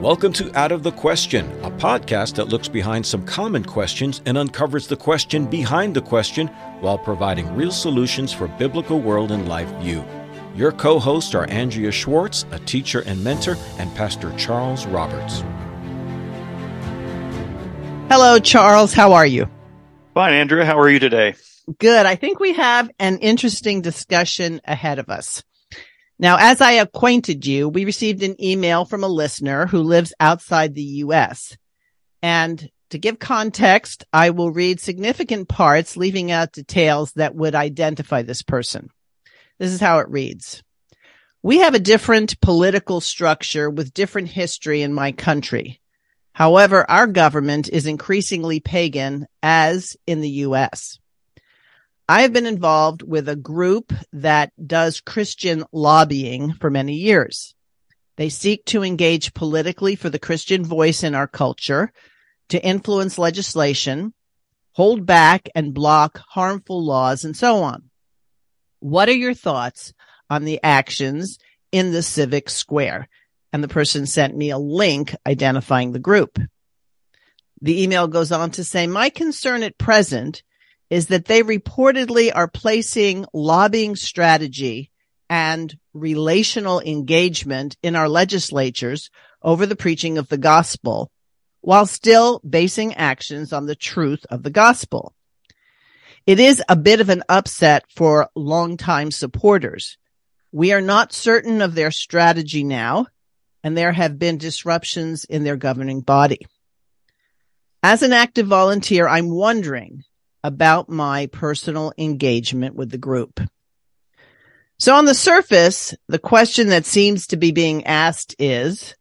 Welcome to Out of the Question, a podcast that looks behind some common questions and uncovers the question behind the question while providing real solutions for biblical world and life view. Your co hosts are Andrea Schwartz, a teacher and mentor, and Pastor Charles Roberts. Hello, Charles. How are you? Fine, Andrea. How are you today? Good. I think we have an interesting discussion ahead of us. Now, as I acquainted you, we received an email from a listener who lives outside the U.S. And to give context, I will read significant parts, leaving out details that would identify this person. This is how it reads. We have a different political structure with different history in my country. However, our government is increasingly pagan as in the U.S. I have been involved with a group that does Christian lobbying for many years. They seek to engage politically for the Christian voice in our culture, to influence legislation, hold back and block harmful laws, and so on. What are your thoughts on the actions in the civic square? And the person sent me a link identifying the group. The email goes on to say, my concern at present is that they reportedly are placing lobbying strategy and relational engagement in our legislatures over the preaching of the gospel while still basing actions on the truth of the gospel. It is a bit of an upset for longtime supporters. We are not certain of their strategy now, and there have been disruptions in their governing body. As an active volunteer, I'm wondering about my personal engagement with the group. So on the surface, the question that seems to be being asked is,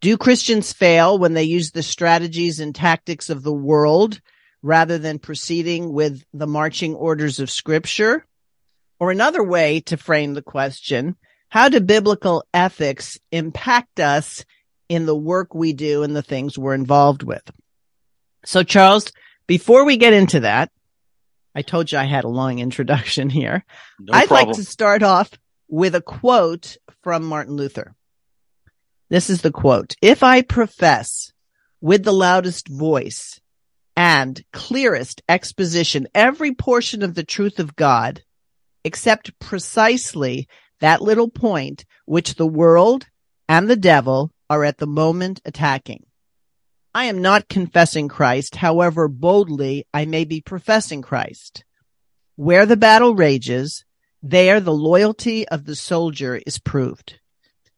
do Christians fail when they use the strategies and tactics of the world rather than proceeding with the marching orders of scripture? Or another way to frame the question, how do biblical ethics impact us in the work we do and the things we're involved with? So Charles, before we get into that, I told you I had a long introduction here. No I'd problem. like to start off with a quote from Martin Luther. This is the quote. If I profess with the loudest voice and clearest exposition every portion of the truth of God, except precisely that little point which the world and the devil are at the moment attacking. I am not confessing Christ, however boldly I may be professing Christ. Where the battle rages, there the loyalty of the soldier is proved.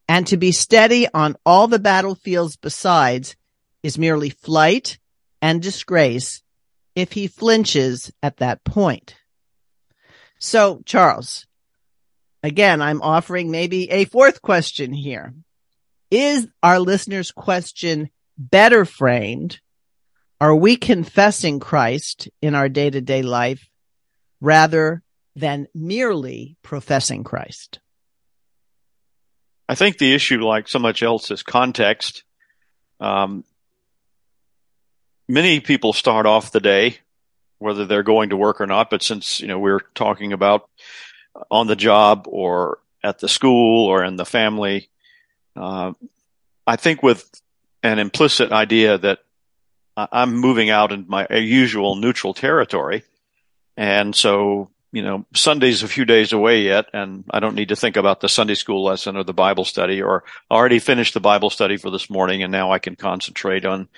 And to be steady on all the battlefields besides is merely flight and disgrace if he flinches at that point. So, Charles, again, I'm offering maybe a fourth question here. Is our listener's question better framed, are we confessing Christ in our day to day life rather than merely professing Christ? I think the issue, like so much else, is context. Um, many people start off the day, whether they're going to work or not, but since, you know, we're talking about on the job or at the school or in the family, uh, I think with an implicit idea that I'm moving out in my usual neutral territory. And so, you know, Sunday's a few days away yet, and I don't need to think about the Sunday school lesson or the Bible study, or already finished the Bible study for this morning, and now I can concentrate on,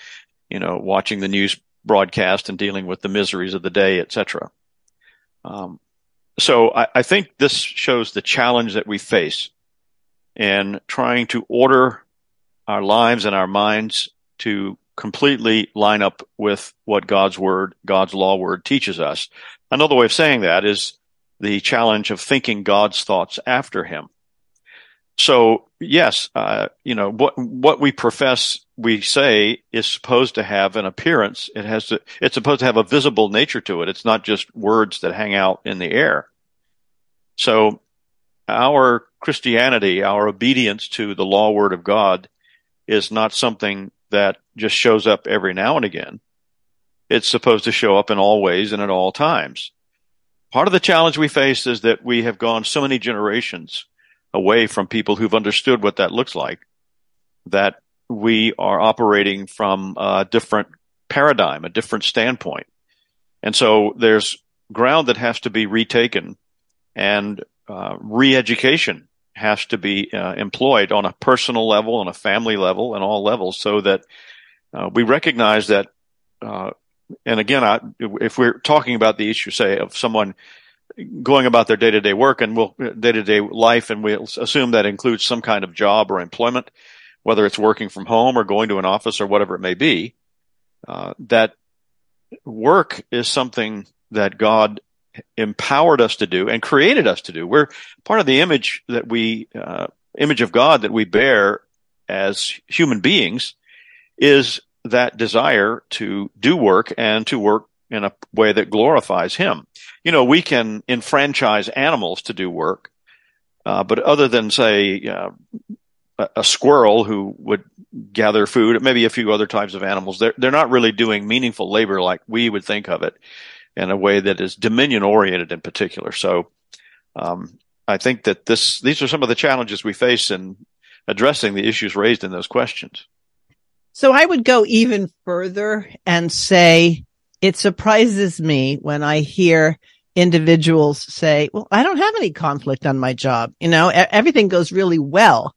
you know, watching the news broadcast and dealing with the miseries of the day, etc. Um, so I, I think this shows the challenge that we face in trying to order our lives and our minds to completely line up with what God's word, God's law word teaches us. Another way of saying that is the challenge of thinking God's thoughts after him. So yes, uh, you know, what, what we profess, we say is supposed to have an appearance. It has to, it's supposed to have a visible nature to it. It's not just words that hang out in the air. So our Christianity, our obedience to the law word of God is not something that just shows up every now and again. It's supposed to show up in all ways and at all times. Part of the challenge we face is that we have gone so many generations away from people who've understood what that looks like that we are operating from a different paradigm, a different standpoint. And so there's ground that has to be retaken and uh, re-education has to be uh, employed on a personal level, on a family level, and all levels, so that uh, we recognize that. Uh, and again, I, if we're talking about the issue, say, of someone going about their day-to-day work and will day-to-day life, and we'll assume that includes some kind of job or employment, whether it's working from home or going to an office or whatever it may be. Uh, that work is something that God empowered us to do and created us to do. We're part of the image that we, uh, image of God that we bear as human beings is that desire to do work and to work in a way that glorifies Him. You know, we can enfranchise animals to do work, uh, but other than say, uh, a, squirrel who would gather food, maybe a few other types of animals, they're, they're not really doing meaningful labor like we would think of it in a way that is dominion oriented in particular. So, um, I think that this, these are some of the challenges we face in addressing the issues raised in those questions. So I would go even further and say it surprises me when I hear individuals say, well, I don't have any conflict on my job. You know, everything goes really well.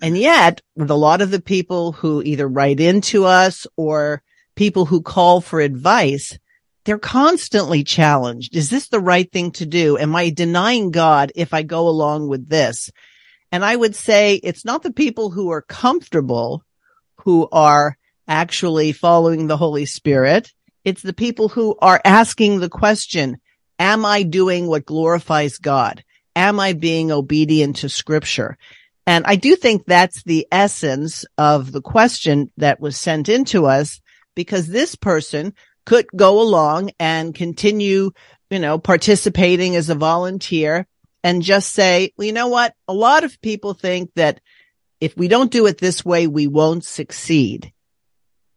And yet with a lot of the people who either write into us or people who call for advice, they're constantly challenged. Is this the right thing to do? Am I denying God if I go along with this? And I would say it's not the people who are comfortable who are actually following the Holy Spirit. It's the people who are asking the question, am I doing what glorifies God? Am I being obedient to scripture? And I do think that's the essence of the question that was sent into us because this person could go along and continue, you know, participating as a volunteer and just say, well, you know what? A lot of people think that if we don't do it this way, we won't succeed.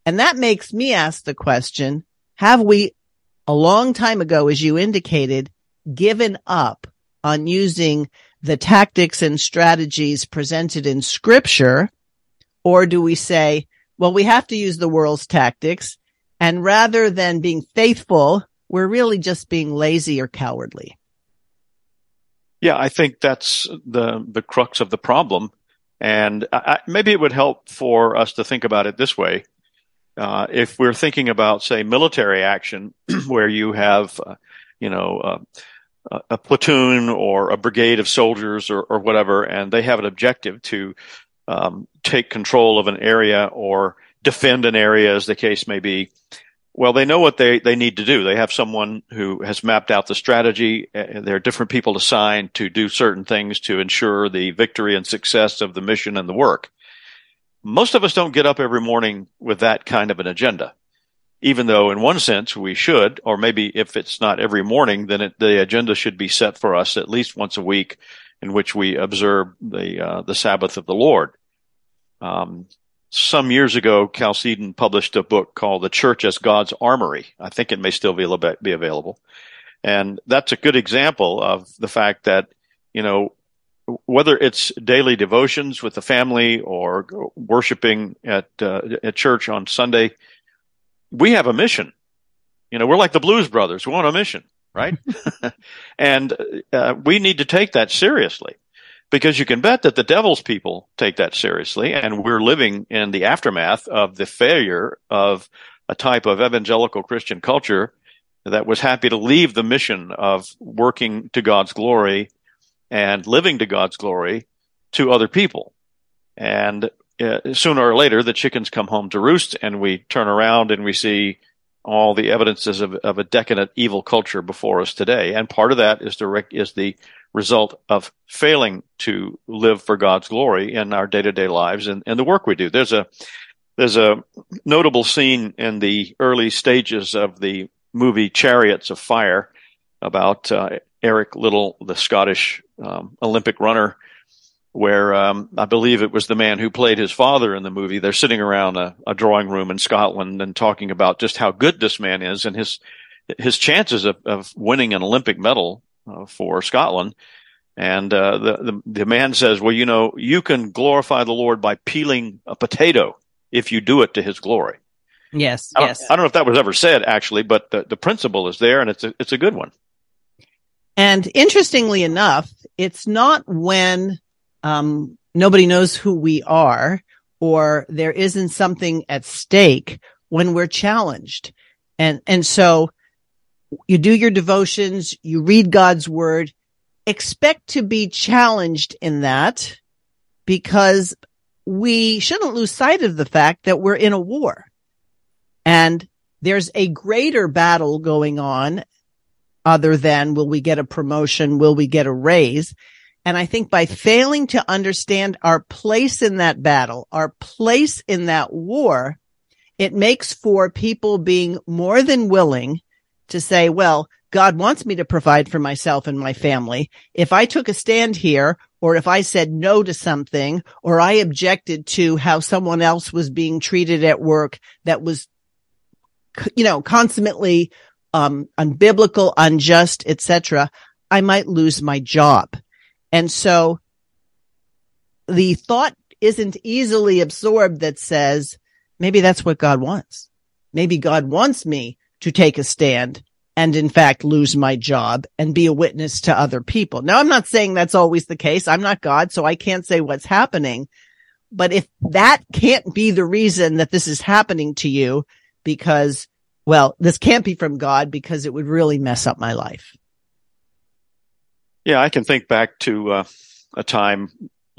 And that makes me ask the question, have we a long time ago, as you indicated, given up on using the tactics and strategies presented in scripture? Or do we say, well, we have to use the world's tactics and rather than being faithful, we're really just being lazy or cowardly. Yeah, I think that's the the crux of the problem, and I, maybe it would help for us to think about it this way: uh, if we're thinking about, say, military action, where you have, uh, you know, uh, a platoon or a brigade of soldiers or, or whatever, and they have an objective to um, take control of an area or defend an area, as the case may be. Well, they know what they, they need to do. They have someone who has mapped out the strategy. Uh, there are different people assigned to do certain things to ensure the victory and success of the mission and the work. Most of us don't get up every morning with that kind of an agenda, even though in one sense we should, or maybe if it's not every morning, then it, the agenda should be set for us at least once a week in which we observe the, uh, the Sabbath of the Lord. Um, some years ago, Chalcedon published a book called The Church as God's Armory. I think it may still be, be available. And that's a good example of the fact that, you know, whether it's daily devotions with the family or worshiping at, uh, at church on Sunday, we have a mission. You know, we're like the Blues Brothers. We're on a mission, right? and uh, we need to take that seriously because you can bet that the devil's people take that seriously. And we're living in the aftermath of the failure of a type of evangelical Christian culture that was happy to leave the mission of working to God's glory and living to God's glory to other people. And uh, sooner or later, the chickens come home to roost and we turn around and we see all the evidences of, of a decadent evil culture before us today. And part of that is the, is the result of failing to live for God's glory in our day to day lives and, and the work we do. There's a, there's a notable scene in the early stages of the movie Chariots of Fire about uh, Eric Liddell, the Scottish um, Olympic runner, where um, I believe it was the man who played his father in the movie. They're sitting around a, a, drawing room in Scotland and talking about just how good this man is and his his chances of, of winning an Olympic medal for Scotland. And uh, the, the, the man says, "Well, you know, you can glorify the Lord by peeling a potato. if you do it to his glory. Yes, I yes. I don't know if that was ever said actually, but the, the principle is there and it's a, it's a good one. And interestingly enough, it's not when um, nobody knows who we are or there isn't something at stake when we're challenged. And, and so you do your devotions, you read God's word, expect to be challenged in that because we shouldn't lose sight of the fact that we're in a war and there's a greater battle going on other than will we get a promotion? Will we get a raise? And I think by failing to understand our place in that battle, our place in that war, it makes for people being more than willing to say, well, God wants me to provide for myself and my family. If I took a stand here, or if I said no to something, or I objected to how someone else was being treated at work that was, you know, consummately um, unbiblical, unjust, etc., I might lose my job. And so the thought isn't easily absorbed that says, maybe that's what God wants. Maybe God wants me to take a stand and in fact lose my job and be a witness to other people. Now, I'm not saying that's always the case. I'm not God, so I can't say what's happening. But if that can't be the reason that this is happening to you because well, this can't be from God because it would really mess up my life. Yeah, I can think back to uh, a time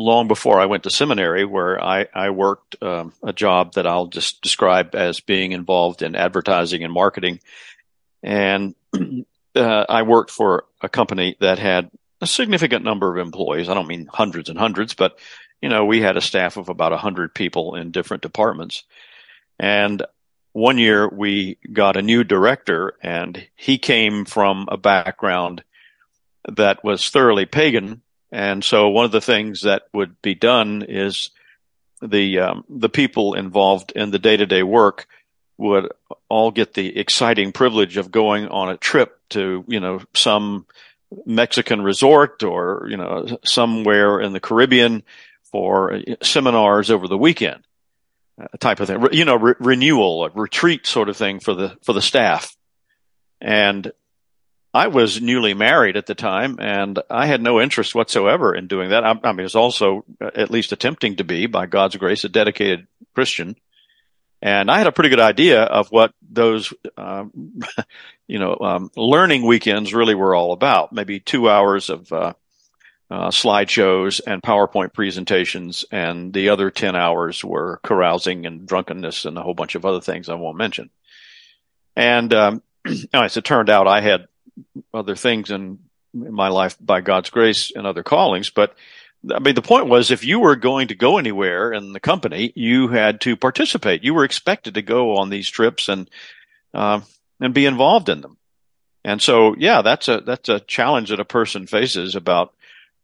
long before I went to seminary where I, I worked um, a job that I'll just describe as being involved in advertising and marketing. And uh, I worked for a company that had a significant number of employees. I don't mean hundreds and hundreds, but you know, we had a staff of about a hundred people in different departments. And one year we got a new director and he came from a background that was thoroughly pagan. And so one of the things that would be done is the, um, the people involved in the day to day work would all get the exciting privilege of going on a trip to, you know, some Mexican resort or, you know, somewhere in the Caribbean for seminars over the weekend type of thing, you know, re- renewal, a retreat sort of thing for the for the staff. And I was newly married at the time, and I had no interest whatsoever in doing that. I, I mean, also at least attempting to be, by God's grace, a dedicated Christian. And I had a pretty good idea of what those, um, you know, um, learning weekends really were all about. Maybe two hours of uh, uh, slideshows and PowerPoint presentations, and the other 10 hours were carousing and drunkenness and a whole bunch of other things I won't mention. And um, as it turned out, I had other things in, in my life by God's grace and other callings, but I mean, the point was if you were going to go anywhere in the company, you had to participate. You were expected to go on these trips and, uh, and be involved in them. And so, yeah, that's a, that's a challenge that a person faces about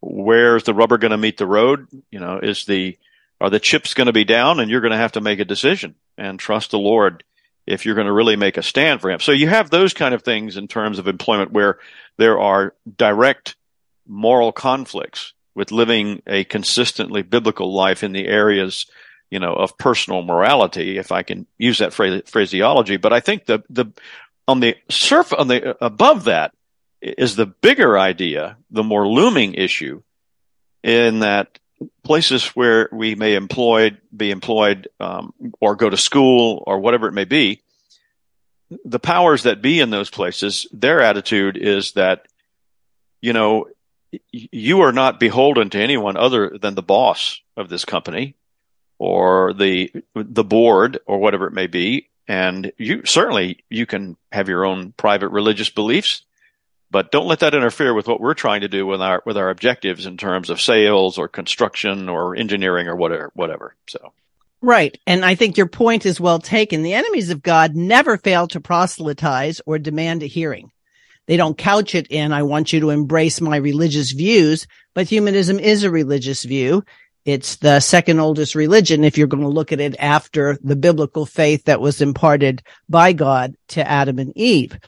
where's the rubber going to meet the road? You know, is the, are the chips going to be down and you're going to have to make a decision and trust the Lord if you're going to really make a stand for him. So you have those kind of things in terms of employment where there are direct moral conflicts with living a consistently biblical life in the areas, you know, of personal morality, if I can use that phrase, phraseology. But I think the, the, on the surf, on the, above that, is the bigger idea, the more looming issue in that places where we may employed, be employed, um, or go to school or whatever it may be, the powers that be in those places, their attitude is that, you know, you are not beholden to anyone other than the boss of this company or the, the board or whatever it may be. And you certainly, you can have your own private religious beliefs but don't let that interfere with what we're trying to do with our with our objectives in terms of sales or construction or engineering or whatever whatever so. Right. And i think your point is well taken. The enemies of god never fail to proselytize or demand a hearing. They don't couch it in i want you to embrace my religious views but humanism is a religious view. It's the second oldest religion if you're going to look at it after the biblical faith that was imparted by god to adam and eve.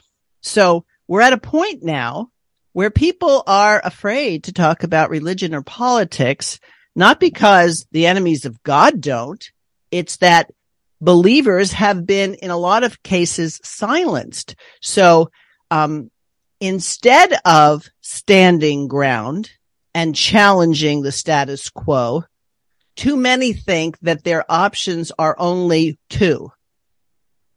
So we're at a point now where people are afraid to talk about religion or politics, not because the enemies of God don't. It's that believers have been in a lot of cases silenced. So, um, instead of standing ground and challenging the status quo, too many think that their options are only two.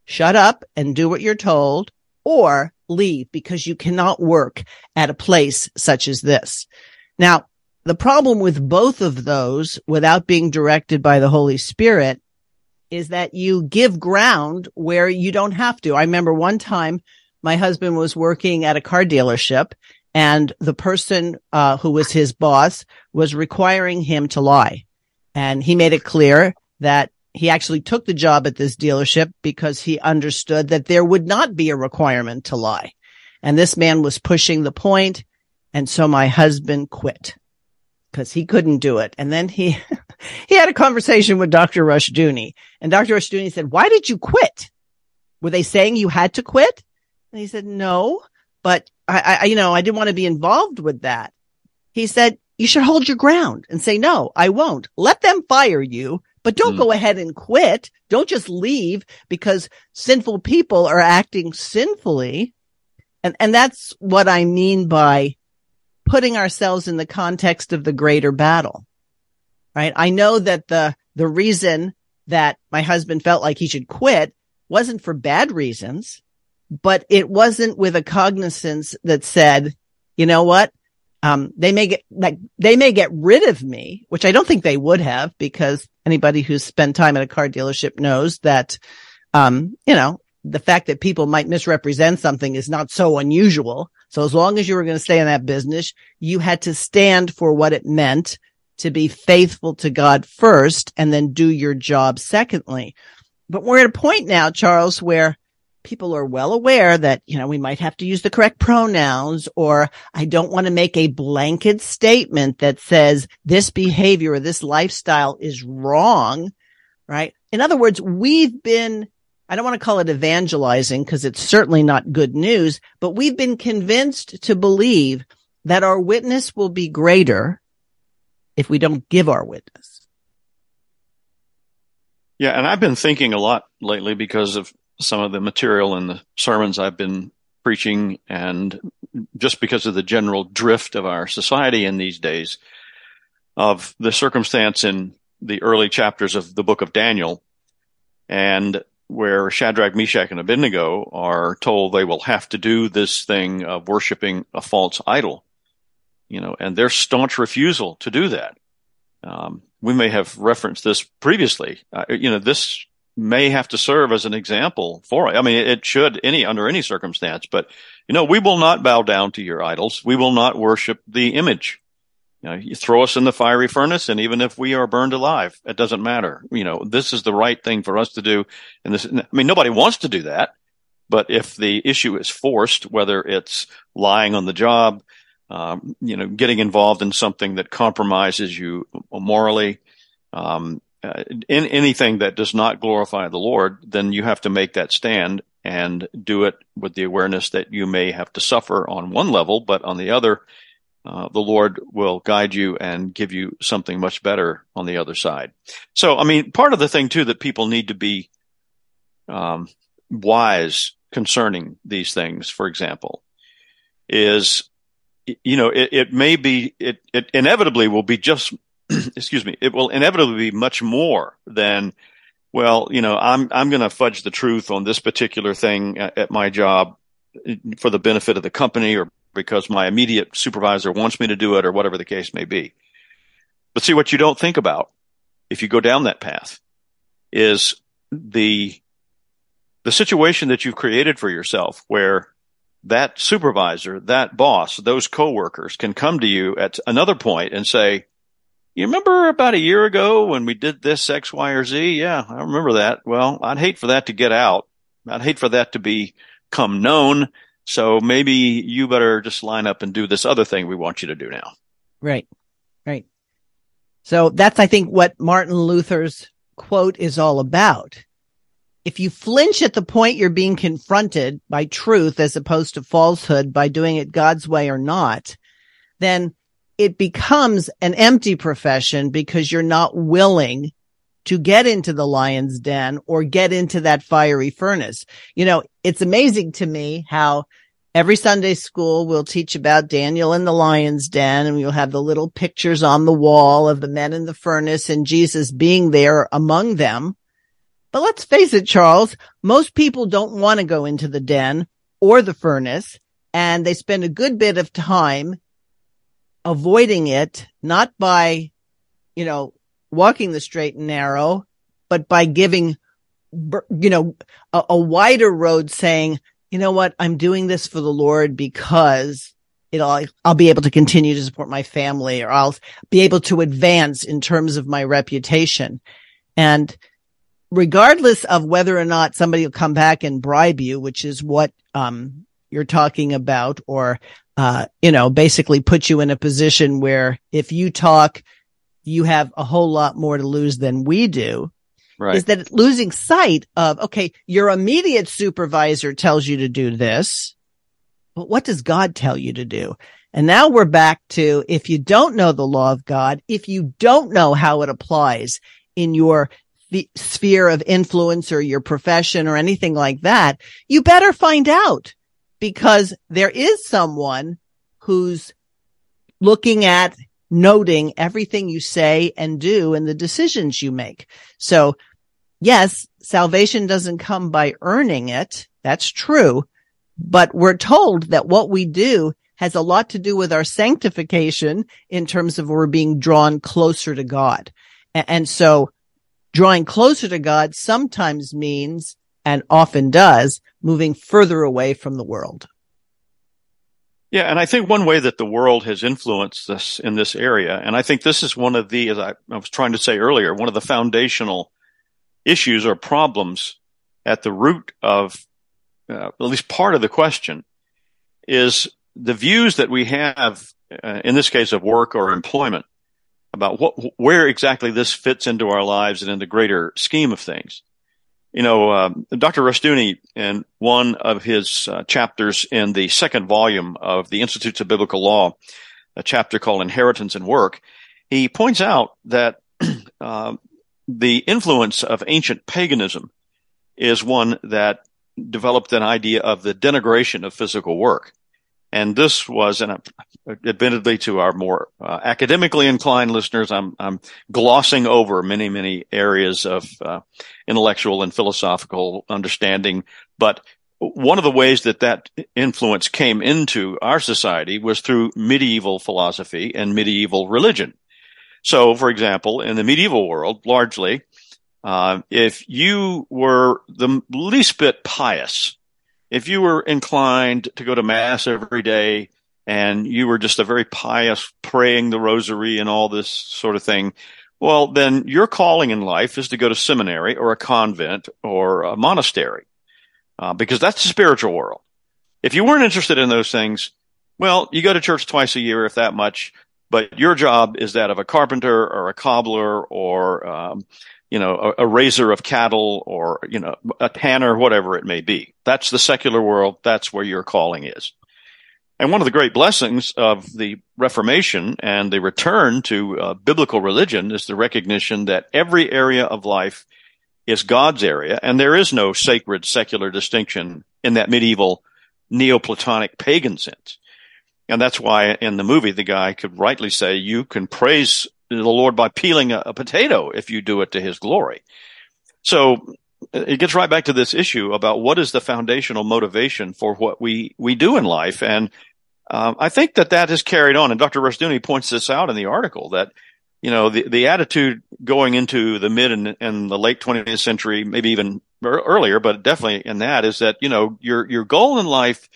Shut up and do what you're told or leave because you cannot work at a place such as this. Now, the problem with both of those without being directed by the Holy Spirit is that you give ground where you don't have to. I remember one time my husband was working at a car dealership and the person uh, who was his boss was requiring him to lie. And he made it clear that he actually took the job at this dealership because he understood that there would not be a requirement to lie. And this man was pushing the point, And so my husband quit because he couldn't do it. And then he, he had a conversation with Dr. Rushdoony and Dr. Rushdoony said, why did you quit? Were they saying you had to quit? And he said, no, but I, I, you know, I didn't want to be involved with that. He said, you should hold your ground and say, no, I won't. Let them fire you, but don't mm. go ahead and quit. Don't just leave because sinful people are acting sinfully. And, and that's what I mean by putting ourselves in the context of the greater battle, right? I know that the, the reason that my husband felt like he should quit wasn't for bad reasons, but it wasn't with a cognizance that said, you know what? Um, they may get like they may get rid of me, which I don't think they would have because anybody who's spent time at a car dealership knows that, um, you know, the fact that people might misrepresent something is not so unusual. So as long as you were going to stay in that business, you had to stand for what it meant to be faithful to God first and then do your job secondly. But we're at a point now, Charles, where people are well aware that, you know, we might have to use the correct pronouns or I don't want to make a blanket statement that says this behavior or this lifestyle is wrong, right? In other words, we've been, I don't want to call it evangelizing because it's certainly not good news, but we've been convinced to believe that our witness will be greater if we don't give our witness. Yeah, and I've been thinking a lot lately because of some of the material in the sermons I've been preaching, and just because of the general drift of our society in these days, of the circumstance in the early chapters of the book of Daniel, and where Shadrach, Meshach, and Abednego are told they will have to do this thing of worshiping a false idol, you know, and their staunch refusal to do that. Um, we may have referenced this previously. Uh, you know, this may have to serve as an example for it. I mean, it should any under any circumstance, but you know, we will not bow down to your idols. We will not worship the image. You know, you throw us in the fiery furnace, and even if we are burned alive, it doesn't matter. You know, this is the right thing for us to do. And this, I mean, nobody wants to do that, but if the issue is forced, whether it's lying on the job, um, you know, getting involved in something that compromises you morally, um, uh, in anything that does not glorify the Lord, then you have to make that stand and do it with the awareness that you may have to suffer on one level, but on the other, uh, the Lord will guide you and give you something much better on the other side. So, I mean, part of the thing too that people need to be um, wise concerning these things, for example, is you know it, it may be it, it inevitably will be just excuse me, it will inevitably be much more than, well, you know, I'm, I'm going to fudge the truth on this particular thing at, at my job mm, for the benefit of the company or because my immediate supervisor wants me to do it or whatever the case may be. But see what you don't think about if you go down that path is the, the situation that you've created for yourself where that supervisor, that boss, those coworkers can come to you at another point and say, you remember about a year ago when we did this X, Y, or Z? Yeah, I remember that. Well, I'd hate for that to get out. I'd hate for that to become known. So maybe you better just line up and do this other thing we want you to do now. Right. Right. So that's, I think, what Martin Luther's quote is all about. If you flinch at the point you're being confronted by truth as opposed to falsehood by doing it God's way or not, then it becomes an empty profession because you're not willing to get into the lion's den or get into that fiery furnace. You know, it's amazing to me how every Sunday school will teach about Daniel in the lion's den and you'll have the little pictures on the wall of the men in the furnace and Jesus being there among them. But let's face it, Charles, most people don't want to go into the den or the furnace and they spend a good bit of time avoiding it, not by, you know, walking the straight and narrow, but by giving, you know, a, a wider road saying, you know what? I'm doing this for the Lord because it'll, I'll be able to continue to support my family or I'll be able to advance in terms of my reputation. And regardless of whether or not somebody will come back and bribe you, which is what, um, you're talking about or, uh, you know, basically put you in a position where if you talk, you have a whole lot more to lose than we do. Right. Is that losing sight of, okay, your immediate supervisor tells you to do this, but what does God tell you to do? And now we're back to if you don't know the law of God, if you don't know how it applies in your the sphere of influence or your profession or anything like that, you better find out because there is someone who's looking at noting everything you say and do and the decisions you make. So yes, salvation doesn't come by earning it. That's true. But we're told that what we do has a lot to do with our sanctification in terms of we're being drawn closer to God. And so drawing closer to God sometimes means and often does moving further away from the world. Yeah, and I think one way that the world has influenced us in this area, and I think this is one of the, as I, I was trying to say earlier, one of the foundational issues or problems at the root of uh, at least part of the question is the views that we have, uh, in this case of work or employment, about what, where exactly this fits into our lives and in the greater scheme of things you know, uh, Dr. Rushdoony, in one of his uh, chapters in the second volume of the Institutes of Biblical Law, a chapter called Inheritance and Work, he points out that uh, the influence of ancient paganism is one that developed an idea of the denigration of physical work. And this was, admittedly to our more uh, academically inclined listeners, I'm, I'm glossing over many, many areas of uh, intellectual and philosophical understanding. But one of the ways that that influence came into our society was through medieval philosophy and medieval religion. So, for example, in the medieval world, largely, uh, if you were the least bit pious, if you were inclined to go to mass every day and you were just a very pious praying the rosary and all this sort of thing, well, then your calling in life is to go to seminary or a convent or a monastery, uh, because that's the spiritual world. If you weren't interested in those things, well, you go to church twice a year, if that much, but your job is that of a carpenter or a cobbler or um, you know, a, a raiser of cattle or, you know, a tanner, whatever it may be. That's the secular world. That's where your calling is. And one of the great blessings of the Reformation and the return to uh, biblical religion is the recognition that every area of life is God's area, and there is no sacred secular distinction in that medieval Neoplatonic pagan sense. And that's why in the movie, the guy could rightly say, you can praise the Lord by peeling a, a potato if you do it to his glory. So it gets right back to this issue about what is the foundational motivation for what we, we do in life. And um, I think that that has carried on. And Dr. Rushdoony points this out in the article that, you know, the, the attitude going into the mid and, and the late 20th century, maybe even earlier, but definitely in that is that, you know, your, your goal in life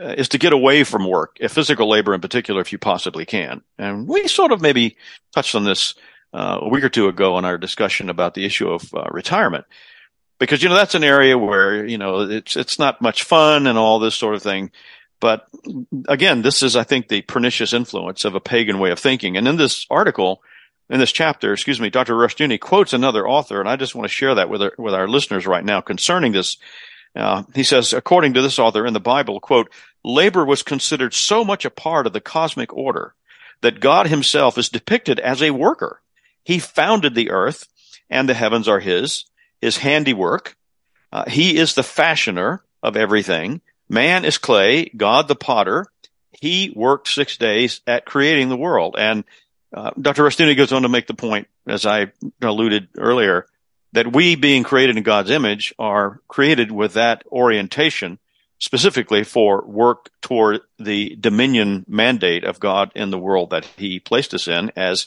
uh, is to get away from work, physical labor in particular, if you possibly can. And we sort of maybe touched on this uh, a week or two ago in our discussion about the issue of uh, retirement, because you know that's an area where you know it's it's not much fun and all this sort of thing. But again, this is I think the pernicious influence of a pagan way of thinking. And in this article, in this chapter, excuse me, Dr. Rushdoony quotes another author, and I just want to share that with our, with our listeners right now concerning this uh, he says, according to this author in the Bible, quote, labor was considered so much a part of the cosmic order that God himself is depicted as a worker. He founded the earth and the heavens are his, his handiwork. Uh, he is the fashioner of everything. Man is clay, God the potter. He worked six days at creating the world. And uh, Dr. Rushdoony goes on to make the point, as I alluded earlier, that we being created in God's image are created with that orientation specifically for work toward the dominion mandate of God in the world that he placed us in as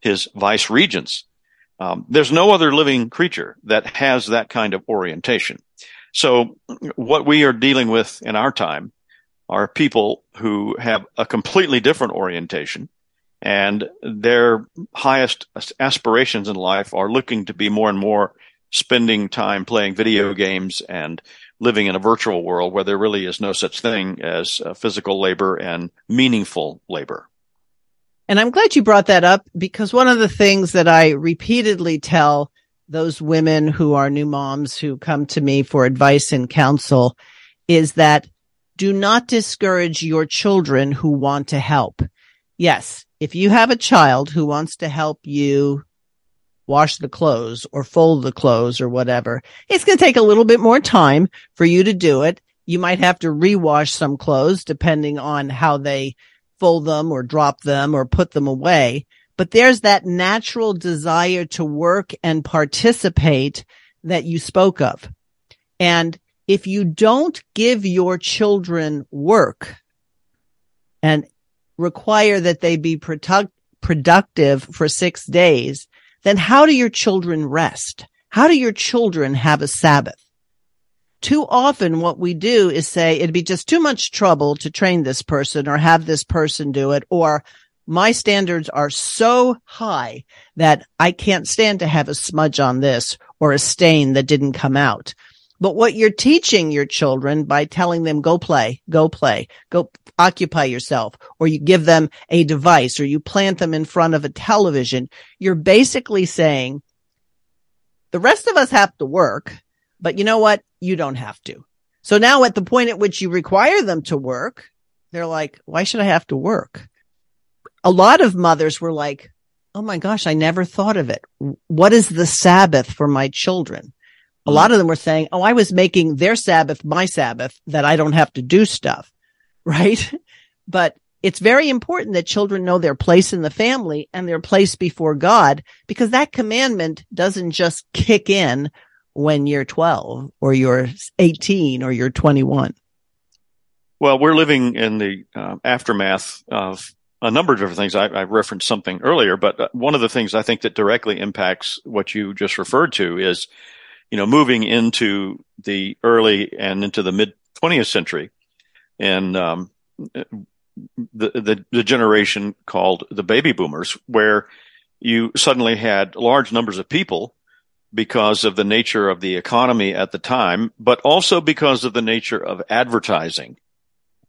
his vice regents. Um, there's no other living creature that has that kind of orientation. So what we are dealing with in our time are people who have a completely different orientation and their highest aspirations in life are looking to be more and more spending time playing video games and living in a virtual world where there really is no such thing as uh, physical labor and meaningful labor. And I'm glad you brought that up because one of the things that I repeatedly tell those women who are new moms who come to me for advice and counsel is that do not discourage your children who want to help. Yes, if you have a child who wants to help you wash the clothes or fold the clothes or whatever. It's going to take a little bit more time for you to do it. You might have to rewash some clothes depending on how they fold them or drop them or put them away. But there's that natural desire to work and participate that you spoke of. And if you don't give your children work and require that they be product- productive for six days, then how do your children rest? How do your children have a Sabbath? Too often what we do is say it'd be just too much trouble to train this person or have this person do it or my standards are so high that I can't stand to have a smudge on this or a stain that didn't come out. But what you're teaching your children by telling them go play, go play, go occupy yourself, or you give them a device or you plant them in front of a television, you're basically saying the rest of us have to work, but you know what? You don't have to. So now at the point at which you require them to work, they're like, why should I have to work? A lot of mothers were like, Oh my gosh, I never thought of it. What is the Sabbath for my children? A lot of them were saying, Oh, I was making their Sabbath my Sabbath that I don't have to do stuff right? But it's very important that children know their place in the family and their place before God because that commandment doesn't just kick in when you're 12 or you're 18 or you're 21. Well, we're living in the uh, aftermath of a number of different things. I, I, referenced something earlier, but uh, one of the things I think that directly impacts what you just referred to is, you know, moving into the early and into the mid 20th century and um, the, the the generation called the baby boomers, where you suddenly had large numbers of people because of the nature of the economy at the time, but also because of the nature of advertising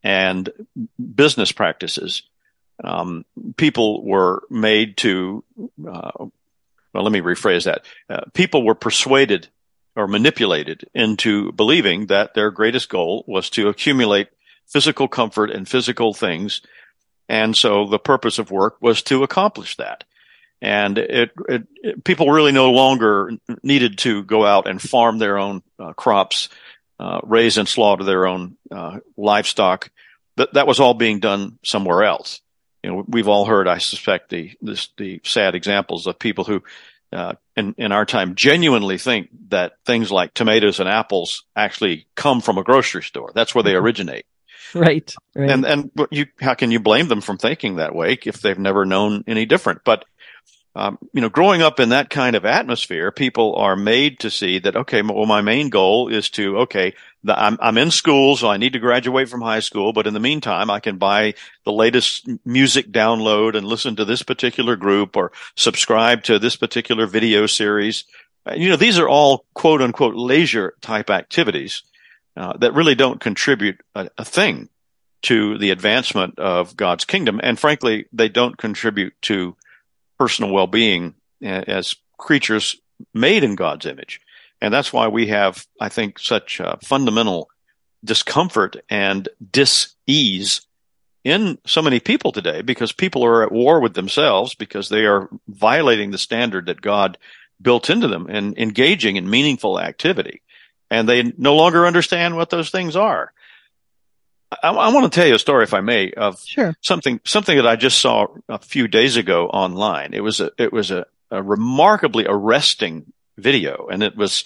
and business practices. Um, people were made to, uh, well, let me rephrase that. Uh, people were persuaded or manipulated into believing that their greatest goal was to accumulate physical comfort and physical things. And so the purpose of work was to accomplish that. And it, it, it people really no longer needed to go out and farm their own uh, crops, uh, raise and slaughter their own uh, livestock. That that was all being done somewhere else. You know, we've all heard, I suspect, the this, the sad examples of people who uh, in, in our time genuinely think that things like tomatoes and apples actually come from a grocery store. That's where they mm-hmm. originate. right, right. And and you how can you blame them from thinking that way if they've never known any different? But um, you know, growing up in that kind of atmosphere, people are made to see that okay, well, my main goal is to okay, the, I'm I'm in school, so I need to graduate from high school, but in the meantime, I can buy the latest music download and listen to this particular group or subscribe to this particular video series. You know, these are all quote unquote leisure type activities uh, that really don't contribute a, a, thing to the advancement of God's kingdom. And frankly, they don't contribute to personal well-being as creatures made in God's image. And that's why we have, I think, such fundamental discomfort and dis-ease in so many people today because people are at war with themselves because they are violating the standard that God built into them and engaging in meaningful activity. And they no longer understand what those things are. I, I want to tell you a story, if I may, of sure. something something that I just saw a few days ago online. It was a it was a, a remarkably arresting video, and it was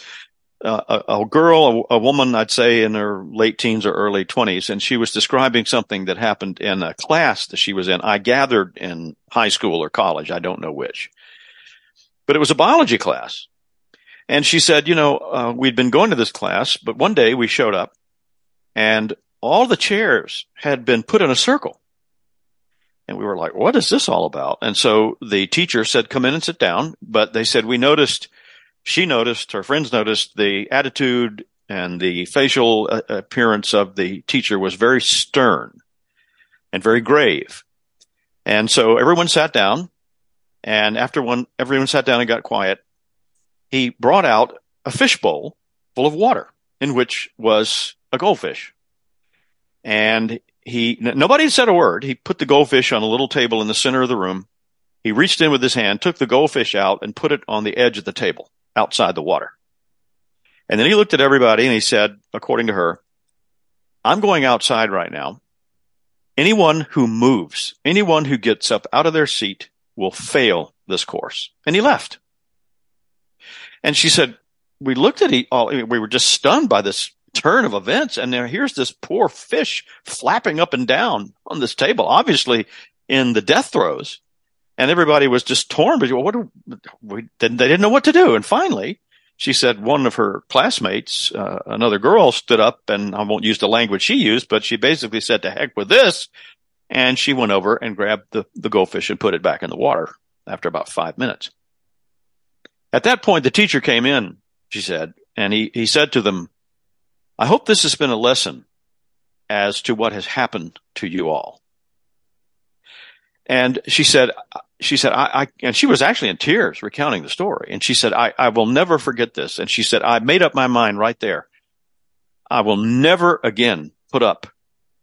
uh, a, a, girl, a, a, woman, I'd say in her late teens or early twenties, and she was describing something that happened in a class that she was in. I gathered in high school or college, I don't know which, but it was a biology class. And she said, you know, uh, we'd been going to this class, but one day we showed up and all the chairs had been put in a circle. And we were like, what is this all about? And so the teacher said, come in and sit down. But they said, we noticed she noticed, her friends noticed the attitude and the facial uh, appearance of the teacher was very stern and very grave. And so everyone sat down. And after one, everyone sat down and got quiet, he brought out a fishbowl full of water in which was a goldfish. And he, nobody said a word. He put the goldfish on a little table in the center of the room. He reached in with his hand, took the goldfish out and put it on the edge of the table outside the water. And then he looked at everybody and he said, according to her, I'm going outside right now. Anyone who moves, anyone who gets up out of their seat will fail this course. And he left. And she said, we looked at all, we were just stunned by this turn of events. And there, here's this poor fish flapping up and down on this table, obviously in the death throes and everybody was just torn. But what they didn't know what to do. And finally, she said one of her classmates, uh, another girl, stood up, and I won't use the language she used, but she basically said, "To heck with this," and she went over and grabbed the the goldfish and put it back in the water after about five minutes. At that point, the teacher came in. She said, and he he said to them, "I hope this has been a lesson." As to what has happened to you all. And she said, she said, I, I, and she was actually in tears recounting the story. And she said, I, I will never forget this. And she said, I made up my mind right there. I will never again put up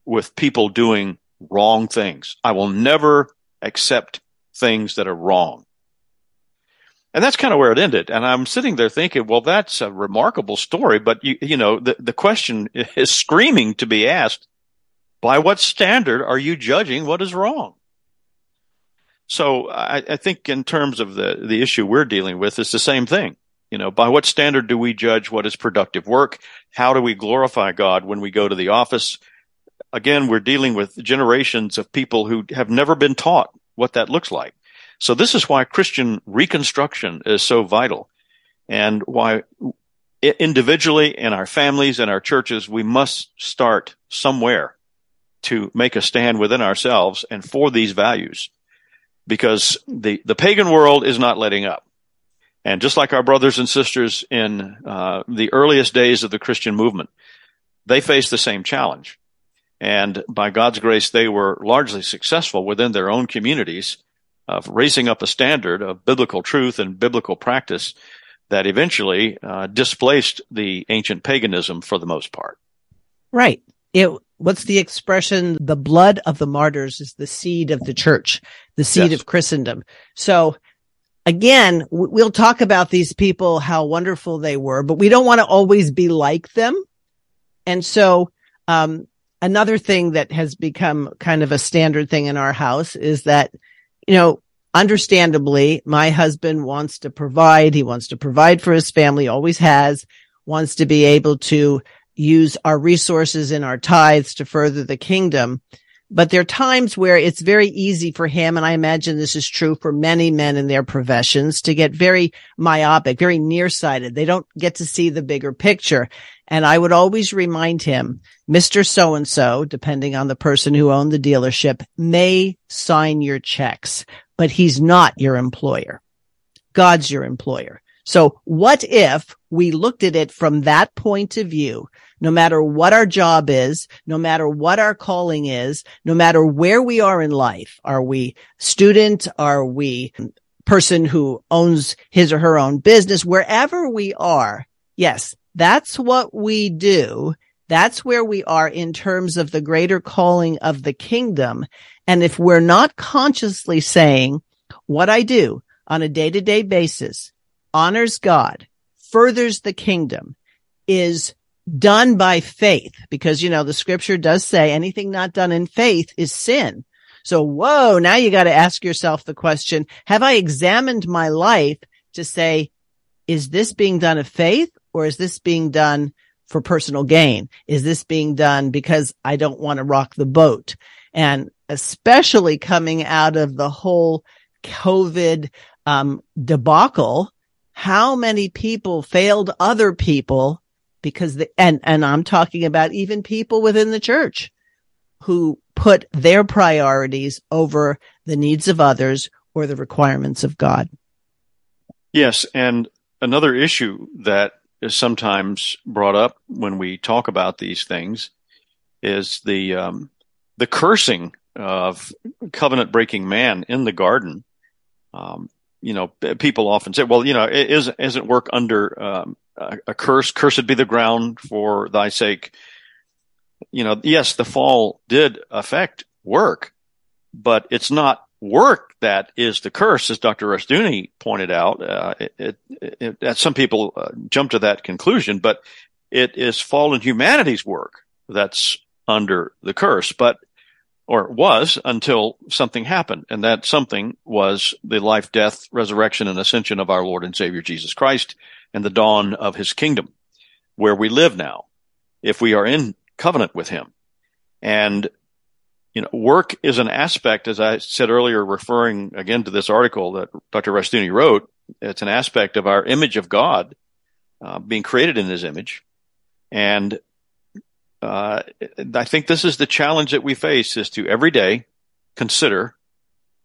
with people doing wrong things. I will never accept things that are wrong. And that's kind of where it ended. And I'm sitting there thinking, well, that's a remarkable story, but you, you know, the, the question is screaming to be asked, by what standard are you judging what is wrong? So I, I think in terms of the, the issue we're dealing with, it's the same thing. You know, by what standard do we judge what is productive work? How do we glorify God when we go to the office? Again, we're dealing with generations of people who have never been taught what that looks like. So this is why Christian reconstruction is so vital and why individually in our families and our churches, we must start somewhere to make a stand within ourselves and for these values because the, the pagan world is not letting up. And just like our brothers and sisters in uh, the earliest days of the Christian movement, they faced the same challenge. And by God's grace, they were largely successful within their own communities of raising up a standard of biblical truth and biblical practice that eventually uh, displaced the ancient paganism for the most part. Right. It what's the expression? The blood of the martyrs is the seed of the church, the seed yes. of Christendom. So again, we'll talk about these people, how wonderful they were, but we don't want to always be like them. And so, um, another thing that has become kind of a standard thing in our house is that, you know, understandably, my husband wants to provide. He wants to provide for his family, always has, wants to be able to use our resources and our tithes to further the kingdom. But there are times where it's very easy for him, and I imagine this is true for many men in their professions, to get very myopic, very nearsighted. They don't get to see the bigger picture. And I would always remind him, Mr. So and so, depending on the person who owned the dealership, may sign your checks, but he's not your employer. God's your employer. So what if we looked at it from that point of view? No matter what our job is, no matter what our calling is, no matter where we are in life, are we student? Are we person who owns his or her own business? Wherever we are, yes, that's what we do. That's where we are in terms of the greater calling of the kingdom. And if we're not consciously saying what I do on a day to day basis honors God, furthers the kingdom, is done by faith, because, you know, the scripture does say anything not done in faith is sin. So, whoa, now you got to ask yourself the question, have I examined my life to say, is this being done of faith or is this being done for personal gain? Is this being done because I don't want to rock the boat? And especially coming out of the whole COVID um, debacle, how many people failed other people because the, and, and I'm talking about even people within the church who put their priorities over the needs of others or the requirements of God. Yes. And another issue that is sometimes brought up when we talk about these things is the, um, the cursing of covenant breaking man in the garden. Um, you know, people often say, well, you know, isn't, isn't work under um, a curse? Cursed be the ground for thy sake. You know, yes, the fall did affect work, but it's not work that is the curse, as Dr. Rushdoony pointed out. Uh, it, it, it, some people uh, jump to that conclusion, but it is fallen humanity's work that's under the curse. But or was until something happened. And that something was the life, death, resurrection, and ascension of our Lord and Savior Jesus Christ and the dawn of his kingdom, where we live now, if we are in covenant with him. And, you know, work is an aspect, as I said earlier, referring again to this article that Dr. Rushdoony wrote, it's an aspect of our image of God, uh, being created in his image. And uh, I think this is the challenge that we face is to every day consider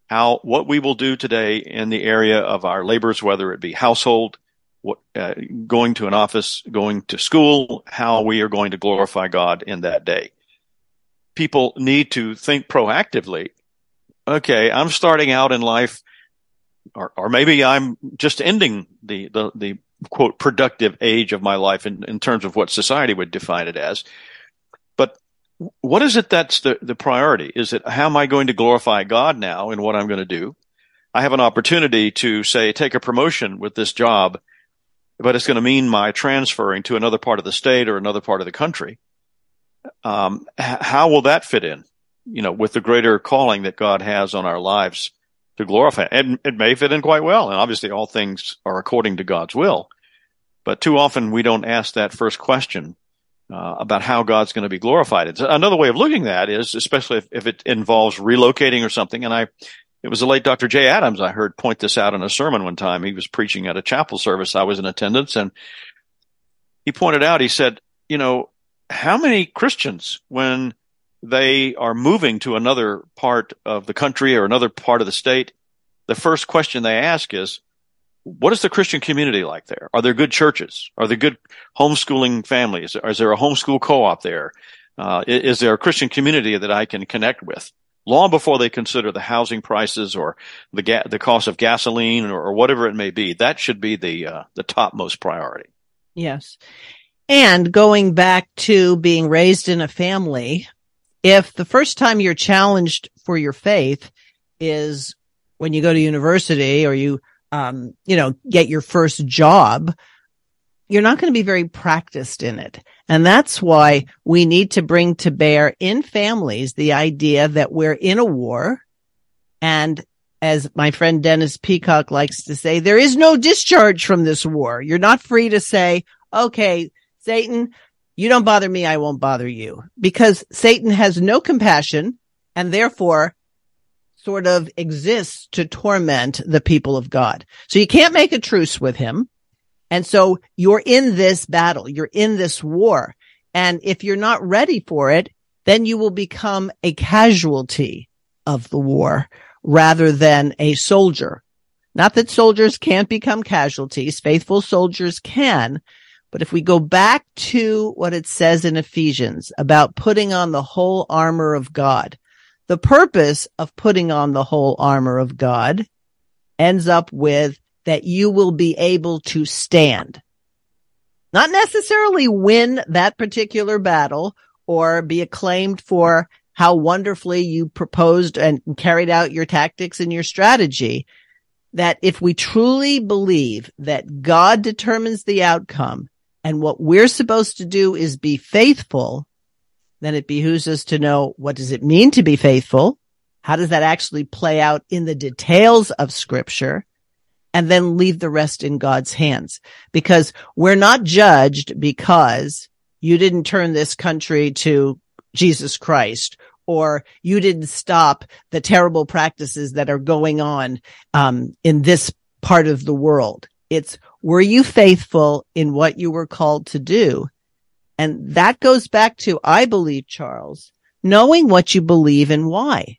how what we will do today in the area of our labors, whether it be household, what, uh, going to an office, going to school, how we are going to glorify God in that day. People need to think proactively. Okay, I'm starting out in life, or, or maybe I'm just ending the, the, the quote productive age of my life in, in terms of what society would define it as But what is it that's the, the priority? Is it how am I going to glorify God now in what I'm going to do? I have an opportunity to say, take a promotion with this job, but it's going to mean my transferring to another part of the state or another part of the country. Um, how will that fit in, you know, with the greater calling that God has on our lives to glorify? And it may fit in quite well. And obviously all things are according to God's will. But too often we don't ask that first question uh, about how God's going to be glorified. It's another way of looking at that is, especially if, if, it involves relocating or something. And I, it was the late Dr. Jay Adams I heard point this out in a sermon one time. He was preaching at a chapel service. I was in attendance and he pointed out, he said, you know, how many Christians, when they are moving to another part of the country or another part of the state, the first question they ask is, what is the Christian community like there? Are there good churches? Are there good homeschooling families? Is there a homeschool co-op there? Uh, is there a Christian community that I can connect with? Long before they consider the housing prices or the ga- the cost of gasoline or, or, whatever it may be, that should be the uh, the topmost priority. Yes, and going back to being raised in a family, if the first time you're challenged for your faith is when you go to university or you um, you know, get your first job, you're not going to be very practiced in it. And that's why we need to bring to bear in families the idea that we're in a war. And as my friend Dennis Peacocke likes to say, there is no discharge from this war. You're not free to say, okay, Satan, you don't bother me. I won't bother you because Satan has no compassion and therefore sort of exists to torment the people of God. So you can't make a truce with him. And so you're in this battle. You're in this war. And if you're not ready for it, then you will become a casualty of the war rather than a soldier. Not that soldiers can't become casualties. Faithful soldiers can. But if we go back to what it says in Ephesians about putting on the whole armor of God, the purpose of putting on the whole armor of God ends up with that you will be able to stand. Not necessarily win that particular battle or be acclaimed for how wonderfully you proposed and carried out your tactics and your strategy, that if we truly believe that God determines the outcome and what we're supposed to do is be faithful, then it behooves us to know what does it mean to be faithful? How does that actually play out in the details of scripture? And then leave the rest in God's hands because we're not judged because you didn't turn this country to Jesus Christ or you didn't stop the terrible practices that are going on um, in this part of the world. It's were you faithful in what you were called to do? And that goes back to, I believe, Charles, knowing what you believe and why.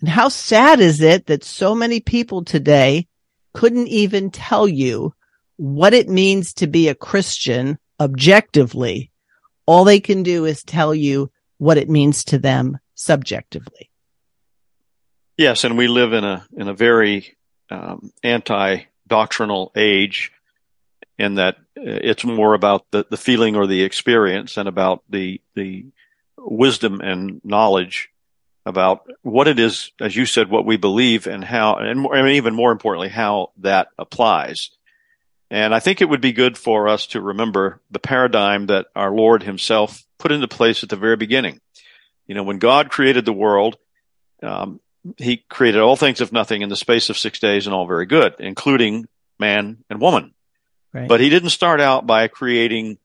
And how sad is it that so many people today couldn't even tell you what it means to be a Christian objectively. All they can do is tell you what it means to them subjectively. Yes, and we live in a in a very um, anti-doctrinal age, in that it's more about the, the feeling or the experience and about the the wisdom and knowledge about what it is, as you said, what we believe and how, and, more, and even more importantly, how that applies. And I think it would be good for us to remember the paradigm that our Lord Himself put into place at the very beginning. You know, when God created the world, um, he created all things of nothing in the space of six days and all very good, including man and woman. Right. But he didn't start out by creating,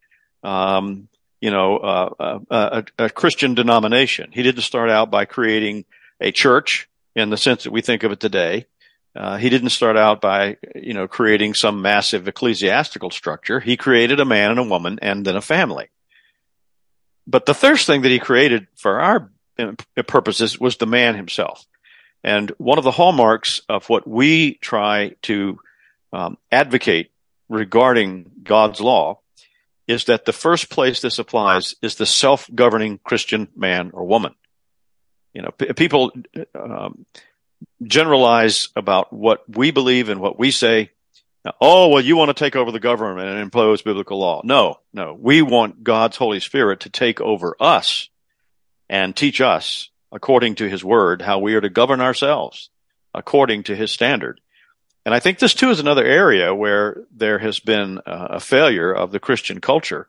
um, you know, uh, uh, uh, a, a, Christian denomination. He didn't start out by creating a church in the sense that we think of it today. Uh, he didn't start out by, you know, creating some massive ecclesiastical structure. He created a man and a woman and then a family. But the first thing that he created for our uh, purposes was the man himself. And one of the hallmarks of what we try to um, advocate regarding God's law is that the first place this applies is the self-governing Christian man or woman. You know, p- people um, generalize about what we believe and what we say oh, well, you want to take over the government and impose biblical law. No, no. We want God's Holy Spirit to take over us and teach us, according to his word, how we are to govern ourselves according to his standard. And I think this too is another area where there has been a failure of the Christian culture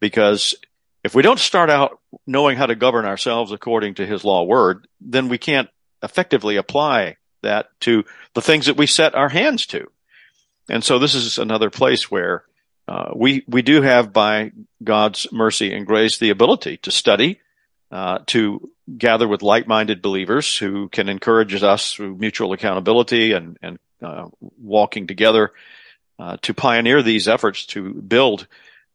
because if we don't start out knowing how to govern ourselves according to his law word, then we can't effectively apply that to the things that we set our hands to. And so this is another place where uh, we we do have, by God's mercy and grace, the ability to study, uh, to gather with like-minded believers who can encourage us through mutual accountability and and walking together uh, to pioneer these efforts to build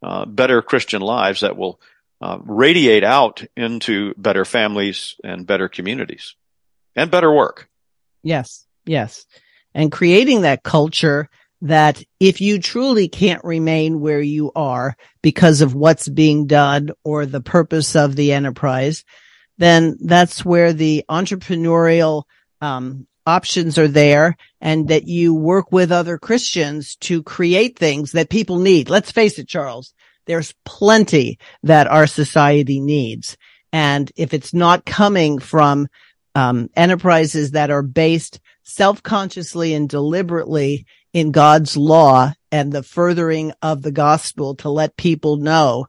uh, better Christian lives that will uh, radiate out into better families and better communities and better work. Yes, yes, and creating that culture that if you truly can't remain where you are because of what's being done or the purpose of the enterprise, then that's where the entrepreneurial um, options are there and that you work with other Christians to create things that people need. Let's face it, Charles, there's plenty that our society needs. And if it's not coming from um, enterprises that are based self-consciously and deliberately in God's law and the furthering of the gospel to let people know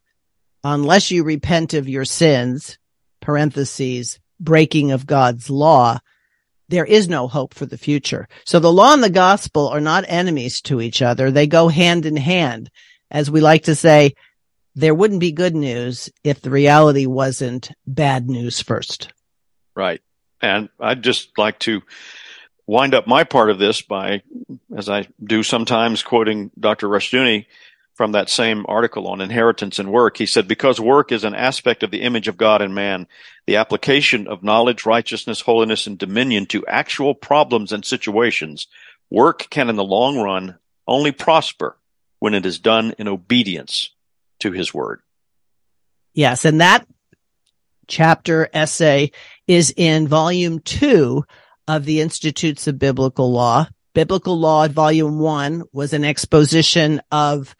unless you repent of your sins, parentheses, breaking of God's law, there is no hope for the future. So the law and the gospel are not enemies to each other. They go hand in hand. As we like to say, there wouldn't be good news if the reality wasn't bad news first. Right. And I'd just like to wind up my part of this by, as I do sometimes, quoting Dr. Rushdoony from that same article on inheritance and work. He said, because work is an aspect of the image of God in man, the application of knowledge, righteousness, holiness, and dominion to actual problems and situations, work can in the long run only prosper when it is done in obedience to his word. Yes. And that chapter essay is in volume two of the Institutes of Biblical Law. Biblical Law, volume one was an exposition of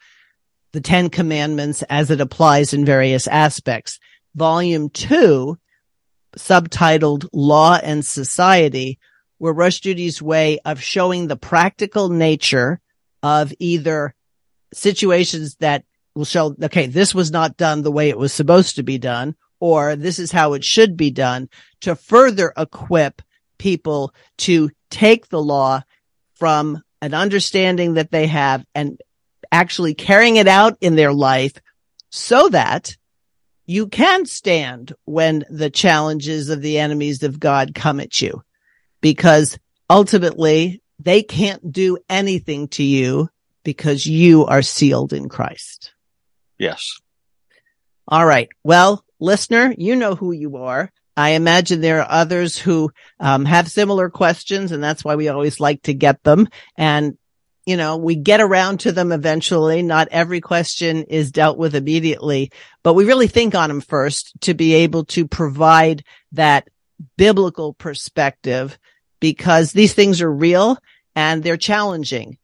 the Ten Commandments as it applies in various aspects. Volume two, subtitled Law and Society, were Rushdoony's way of showing the practical nature of either situations that will show, okay, this was not done the way it was supposed to be done, or this is how it should be done to further equip people to take the law from an understanding that they have and actually carrying it out in their life so that you can stand when the challenges of the enemies of God come at you because ultimately they can't do anything to you because you are sealed in Christ. Yes. All right. Well, listener, you know who you are. I imagine there are others who um, have similar questions, and that's why we always like to get them. And you know, we get around to them eventually. Not every question is dealt with immediately, but we really think on them first to be able to provide that biblical perspective because these things are real and they're challenging.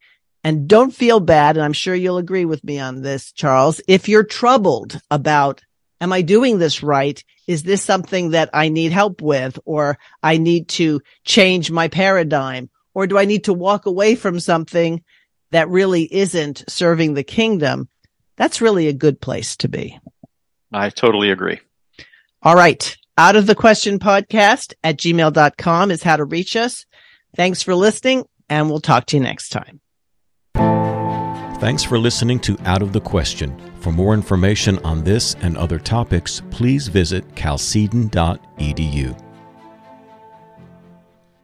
And don't feel bad. And I'm sure you'll agree with me on this, Charles. If you're troubled about, am I doing this right? Is this something that I need help with or I need to change my paradigm? Or do I need to walk away from something that really isn't serving the kingdom? That's really a good place to be. I totally agree. All right. Out of the question podcast at gmail.com is how to reach us. Thanks for listening and we'll talk to you next time. Thanks for listening to Out of the Question. For more information on this and other topics, please visit chalcedon.edu.